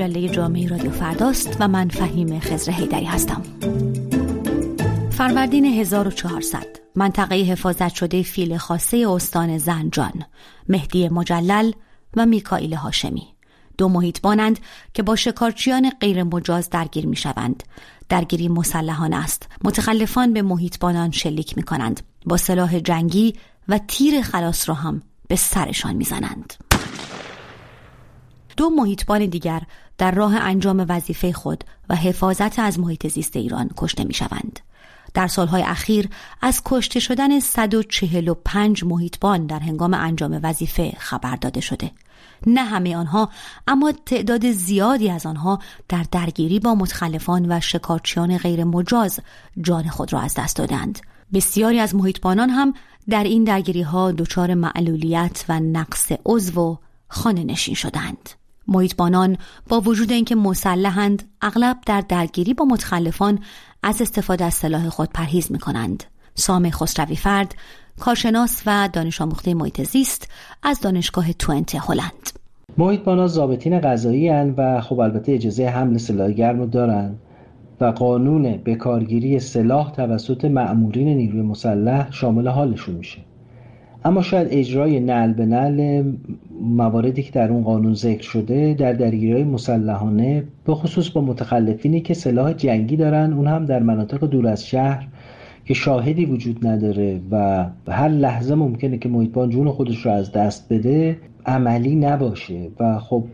مجله جامعه رادیو فرداست و من فهیم خزر هیدری هستم فروردین 1400 منطقه حفاظت شده فیل خاصه استان زنجان مهدی مجلل و میکائیل هاشمی دو محیطبانند که با شکارچیان غیر مجاز درگیر می شوند. درگیری مسلحانه است. متخلفان به محیطبانان شلیک می کنند. با سلاح جنگی و تیر خلاص را هم به سرشان می‌زنند. دو محیطبان دیگر در راه انجام وظیفه خود و حفاظت از محیط زیست ایران کشته می شوند. در سالهای اخیر از کشته شدن 145 محیطبان در هنگام انجام وظیفه خبر داده شده. نه همه آنها اما تعداد زیادی از آنها در درگیری با متخلفان و شکارچیان غیر مجاز جان خود را از دست دادند. بسیاری از محیطبانان هم در این درگیری ها دچار معلولیت و نقص عضو و خانه نشین شدند. محیطبانان با وجود اینکه مسلحند اغلب در درگیری با متخلفان از استفاده از سلاح خود پرهیز می کنند. سام خسروی فرد کارشناس و دانش آموخته محیط زیست از دانشگاه توئنت هلند محیطبانا ضابطین غذایی و خب البته اجازه حمل سلاح گرم رو دارن و قانون بکارگیری سلاح توسط مأمورین نیروی مسلح شامل حالشون میشه اما شاید اجرای نل به نل مواردی که در اون قانون ذکر شده در درگیری مسلحانه به خصوص با متخلفینی که سلاح جنگی دارن اون هم در مناطق دور از شهر که شاهدی وجود نداره و هر لحظه ممکنه که محیطبان جون خودش رو از دست بده عملی نباشه. و خب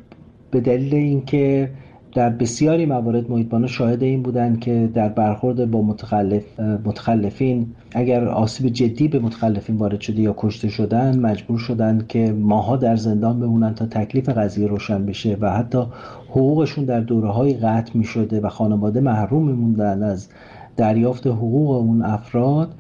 به دلیل اینکه در بسیاری موارد محیطبانا شاهد این بودن که در برخورد با متخلف متخلفین اگر آسیب جدی به متخلفین وارد شده یا کشته شدن مجبور شدن که ماها در زندان بمونن تا تکلیف قضیه روشن بشه و حتی حقوقشون در دوره های قطع می شده و خانواده محروم میموندن. از دریافت حقوق اون افراد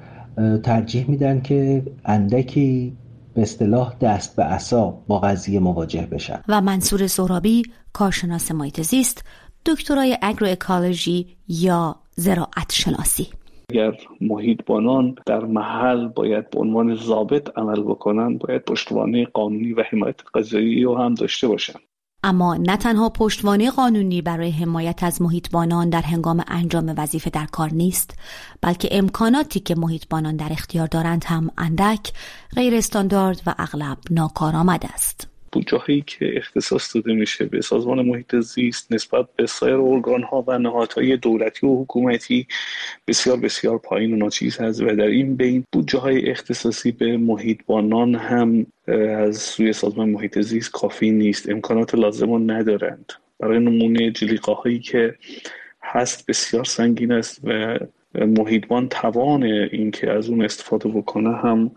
ترجیح میدن که اندکی به اصطلاح دست به عصا با قضیه مواجه بشن. و منصور سهرابی کارشناس محیط زیست دکترای اگرو اکالوژی یا زراعت شناسی اگر محیط بانان در محل باید به عنوان ضابط عمل بکنن باید پشتوانه قانونی و حمایت قضایی رو هم داشته باشن. اما نه تنها پشتوانه قانونی برای حمایت از محیطبانان در هنگام انجام وظیفه در کار نیست بلکه امکاناتی که محیطبانان در اختیار دارند هم اندک غیر استاندارد و اغلب ناکارآمد است. بودجه هایی که اختصاص داده میشه به سازمان محیط زیست نسبت به سایر ارگان ها و نهادهای دولتی و حکومتی بسیار بسیار پایین و ناچیز هست و در این بین بودجه های اختصاصی به محیط بانان هم از سوی سازمان محیط زیست کافی نیست. امکانات لازم رو ندارند. برای نمونه جلیقه هایی که هست بسیار سنگین است و محیطبان توان اینکه از اون استفاده بکنه هم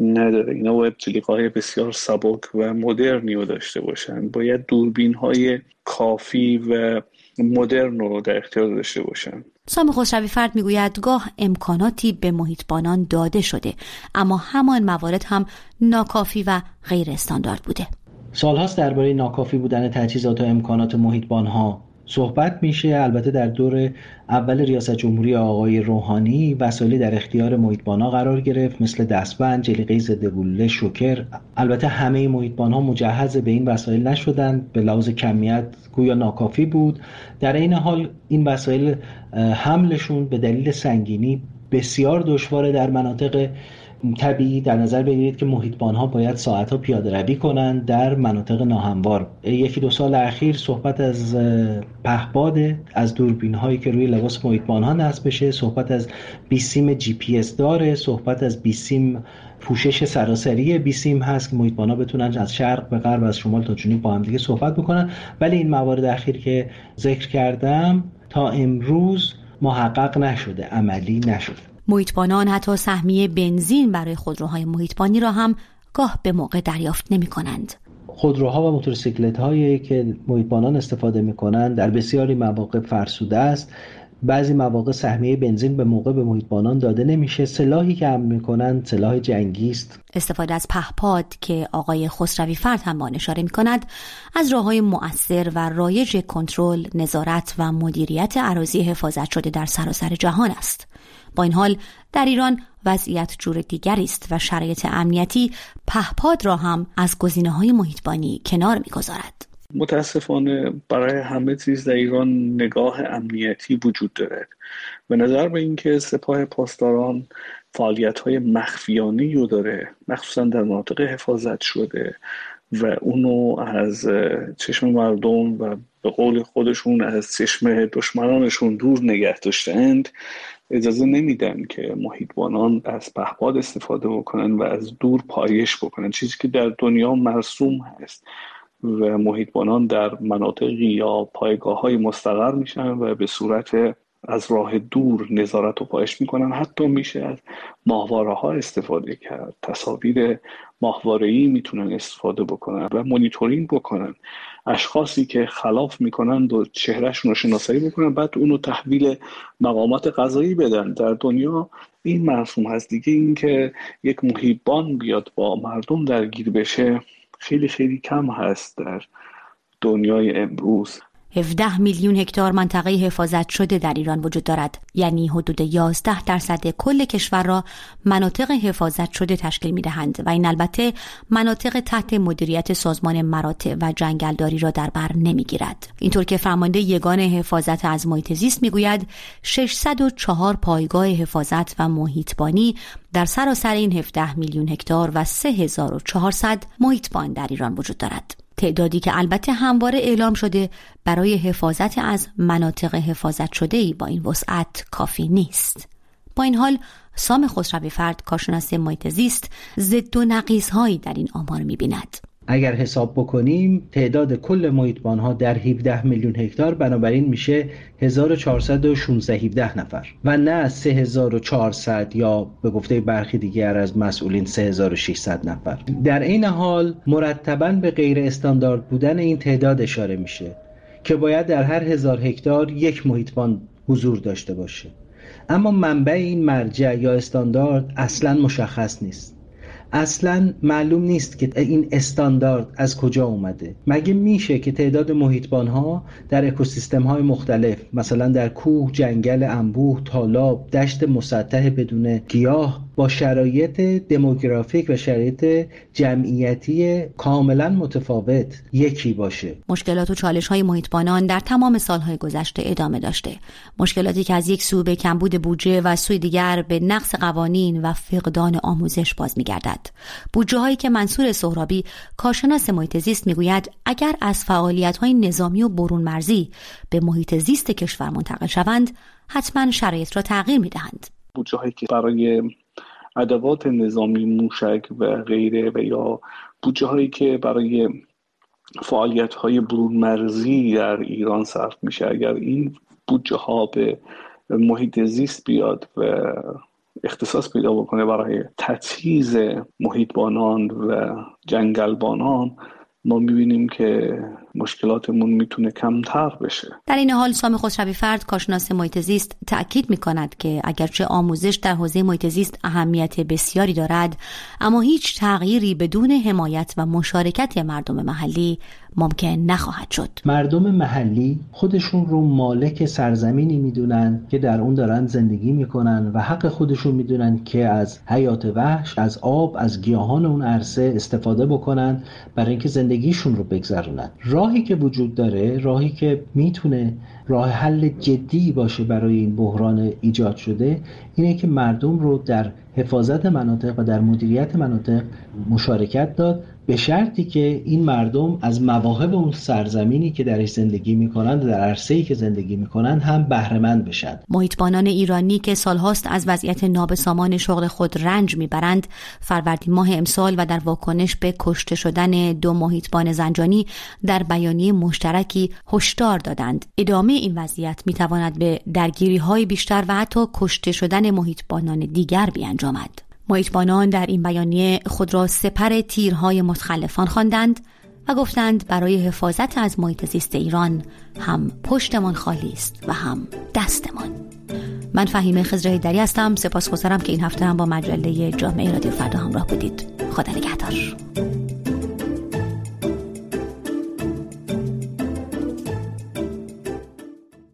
نداره. اینا باید های بسیار سبک و مدرنی رو داشته باشن. باید دوربین های کافی و مدرن رو در اختیار داشته باشن. سام خسروی فرد می‌گوید گاه امکاناتی به محیطبانان داده شده اما همان موارد هم ناکافی و غیر استاندارد بوده. سالهاست درباره ناکافی بودن تجهیزات و امکانات محیطبان ها صحبت میشه. البته در دور اول ریاست جمهوری آقای روحانی وسایلی در اختیار محیطبانها قرار گرفت مثل دستبند جلیقه ضد گلوله شوکر. البته همه محیطبانها مجهز به این وسایل نشدند به لحاظ کمیت گویا ناکافی بود. در این حال این وسایل حملشون به دلیل سنگینی بسیار دشواره در مناطق طبیعی در نظر بگیرید که محیطبان ها باید ساعت ها پیاده روی کنند در مناطق ناهموار. یکی دو سال اخیر صحبت از پهباد از دوربین هایی که روی لباس محیطبان ها نصب بشه صحبت از بیسیم جی پی اس داره صحبت از بیسیم پوشش سراسری بیسیم هست که محیطبان ها بتونن از شرق به غرب از شمال تا جنوب با هم دیگه صحبت بکنن. ولی این موارد اخیر که ذکر کردم تا امروز محقق نشده عملی نشده. محیطبانان حتی سهمیه بنزین برای خودروهای محیطبانی را هم گاه به موقع دریافت نمی کنند. خودروها و موتورسیکلت هایی که محیطبانان استفاده می کنند در بسیاری مواقع فرسوده است بعضی مواقع سهمیه بنزین به موقع به محیطبانان داده نمیشه. سلاحی که هم می‌کنند سلاح جنگی است استفاده از پهپاد که آقای خسروی فرد هم آن اشاره می کند از راه های مؤثر و رایج کنترل نظارت و مدیریت عراضی حفاظت شده در سراسر جهان است. با این حال در ایران وضعیت جور دیگری است و شرایط امنیتی پهپاد را هم از گزینه های محیطبانی کنار می‌گذارد. متاسفانه برای همه چیز در ایران نگاه امنیتی وجود دارد به نظر به اینکه سپاه پاسداران فعالیت های مخفیانه رو داره مخصوصا در مناطق حفاظت شده و اونو از چشم مردم و به قول خودشون از چشم دشمنانشون دور نگه داشتند اجازه نمیدن که محیطبانان از پهپاد استفاده بکنن و از دور پایش بکنن چیزی که در دنیا مرسوم هست. و محیطبانان در مناطقی یا پایگاه های مستقر میشن و به صورت از راه دور نظارت و پایش می‌کنن. حتی میشه از ماهواره ها استفاده کرد. تصاویر ماهواره ای می‌تونن استفاده بکنن و مونیتورینگ بکنن. اشخاصی که خلاف می‌کنن و چهرهشون رو شناسایی بکنن بعد اونو تحویل مقامات قضایی بدن. در دنیا این مرسوم هست. دیگه اینکه یک محیبان بیاد با مردم درگیر بشه خیلی خیلی کم هست در دنیای امروز. 17 میلیون هکتار منطقه حفاظت شده در ایران وجود دارد. یعنی حدود 11 درصد کل کشور را مناطق حفاظت شده تشکیل می دهند و این البته مناطق تحت مدیریت سازمان مراتع و جنگلداری را در بر نمی گیرد اینطور که فرمانده یگان حفاظت از محیط زیست می‌گوید 604 پایگاه حفاظت و محیطبانی در سراسر این 17 میلیون هکتار و 3400 محیطبان در ایران وجود دارد. تعدادی که البته همواره اعلام شده برای حفاظت از مناطق حفاظت شده ای با این وسعت کافی نیست. با این حال سام خسروی فرد کارشناس محیط زیست ضد و نقیص هایی در این آمار می‌بیند. اگر حساب بکنیم تعداد کل محیطبان ها در 17 میلیون هکتار بنابراین میشه 1416 17 نفر. و نه 3400 یا به گفته برخی دیگر از مسئولین 3600 نفر. در این حال مرتبا به غیر استاندارد بودن این تعداد اشاره میشه که باید در هر هزار هکتار یک محیطبان حضور داشته باشه. اما منبع این مرجع یا استاندارد اصلا مشخص نیست. اصلا معلوم نیست که این استاندارد از کجا اومده. مگه میشه که تعداد محیطبان ها در اکوسیستم های مختلف مثلا در کوه جنگل انبوه تالاب دشت مسطح بدون گیاه با شرایط دموگرافیک و شرایط جمعیتی کاملا متفاوت یکی باشه. مشکلات و چالش های محیطبانان در تمام سالهای گذشته ادامه داشته. مشکلاتی که از یک سو به کمبود بودجه و سوی دیگر به نقص قوانین و فقدان آموزش باز میگردد. بودجه هایی که منصور سهرابی کارشناس محیط زیست می‌گوید اگر از فعالیت های نظامی و برون مرزی به محیط زیست کشور منتقل شوند حتما شرایط را تغییر می‌دهند. بودجه هایی که برای ادوات نظامی موشک و غیره و یا بودجه هایی که برای فعالیت های برون مرزی در ایران صرف میشه. اگر این بودجه ها به محیط زیست بیاد و اختصاص پیدا بکنه برای تجهیز محیطبانان و جنگلبانان ما می‌بینیم که مشکلاتمون می‌تونه کمتر بشه. در این حال سام خسروی فرد کارشناس محیط زیست تاکید می‌کند که اگرچه آموزش در حوزه محیط زیست اهمیت بسیاری دارد اما هیچ تغییری بدون حمایت و مشارکت مردم محلی ممکن نخواهد شد. مردم محلی خودشون رو مالک سرزمینی می‌دونن که در اون دارن زندگی می‌کنن و حق خودشون می‌دونن که از حیات وحش از آب از گیاهان اون عرصه استفاده بکنن برای اینکه زندگیشون رو بگذرونن. راهی که وجود داره راهی که می‌تونه راه حل جدی باشه برای این بحران ایجاد شده اینه که مردم رو در حفاظت مناطق و در مدیریت مناطق مشارکت داد به شرطی که این مردم از مواهب اون سرزمینی که درش زندگی می‌کنند در عرصه‌ای که زندگی می‌کنند هم بهرهمند بشن. محیطبانان ایرانی که سالهاست از وضعیت نابسامان شغل خود رنج می‌برند فروردین ماه امسال و در واکنش به کشته شدن دو محیطبان زنجانی در بیانیه مشترکی هشدار دادند. ادامه این وضعیت می‌تواند به درگیری های بیشتر و حتی کشته شدن محیطبانان دیگر بیانجامد. محیطبانان در این بیانیه خود را سپر تیرهای متخلفان خواندند و گفتند برای حفاظت از محیط زیست ایران هم پشتمان خالی است و هم دستمان. من فهیمه خزرهی دری هستم. سپاسگزارم که این هفته هم با مجله جامعه رادیو فردا همراه بودید. خدا نگهدار.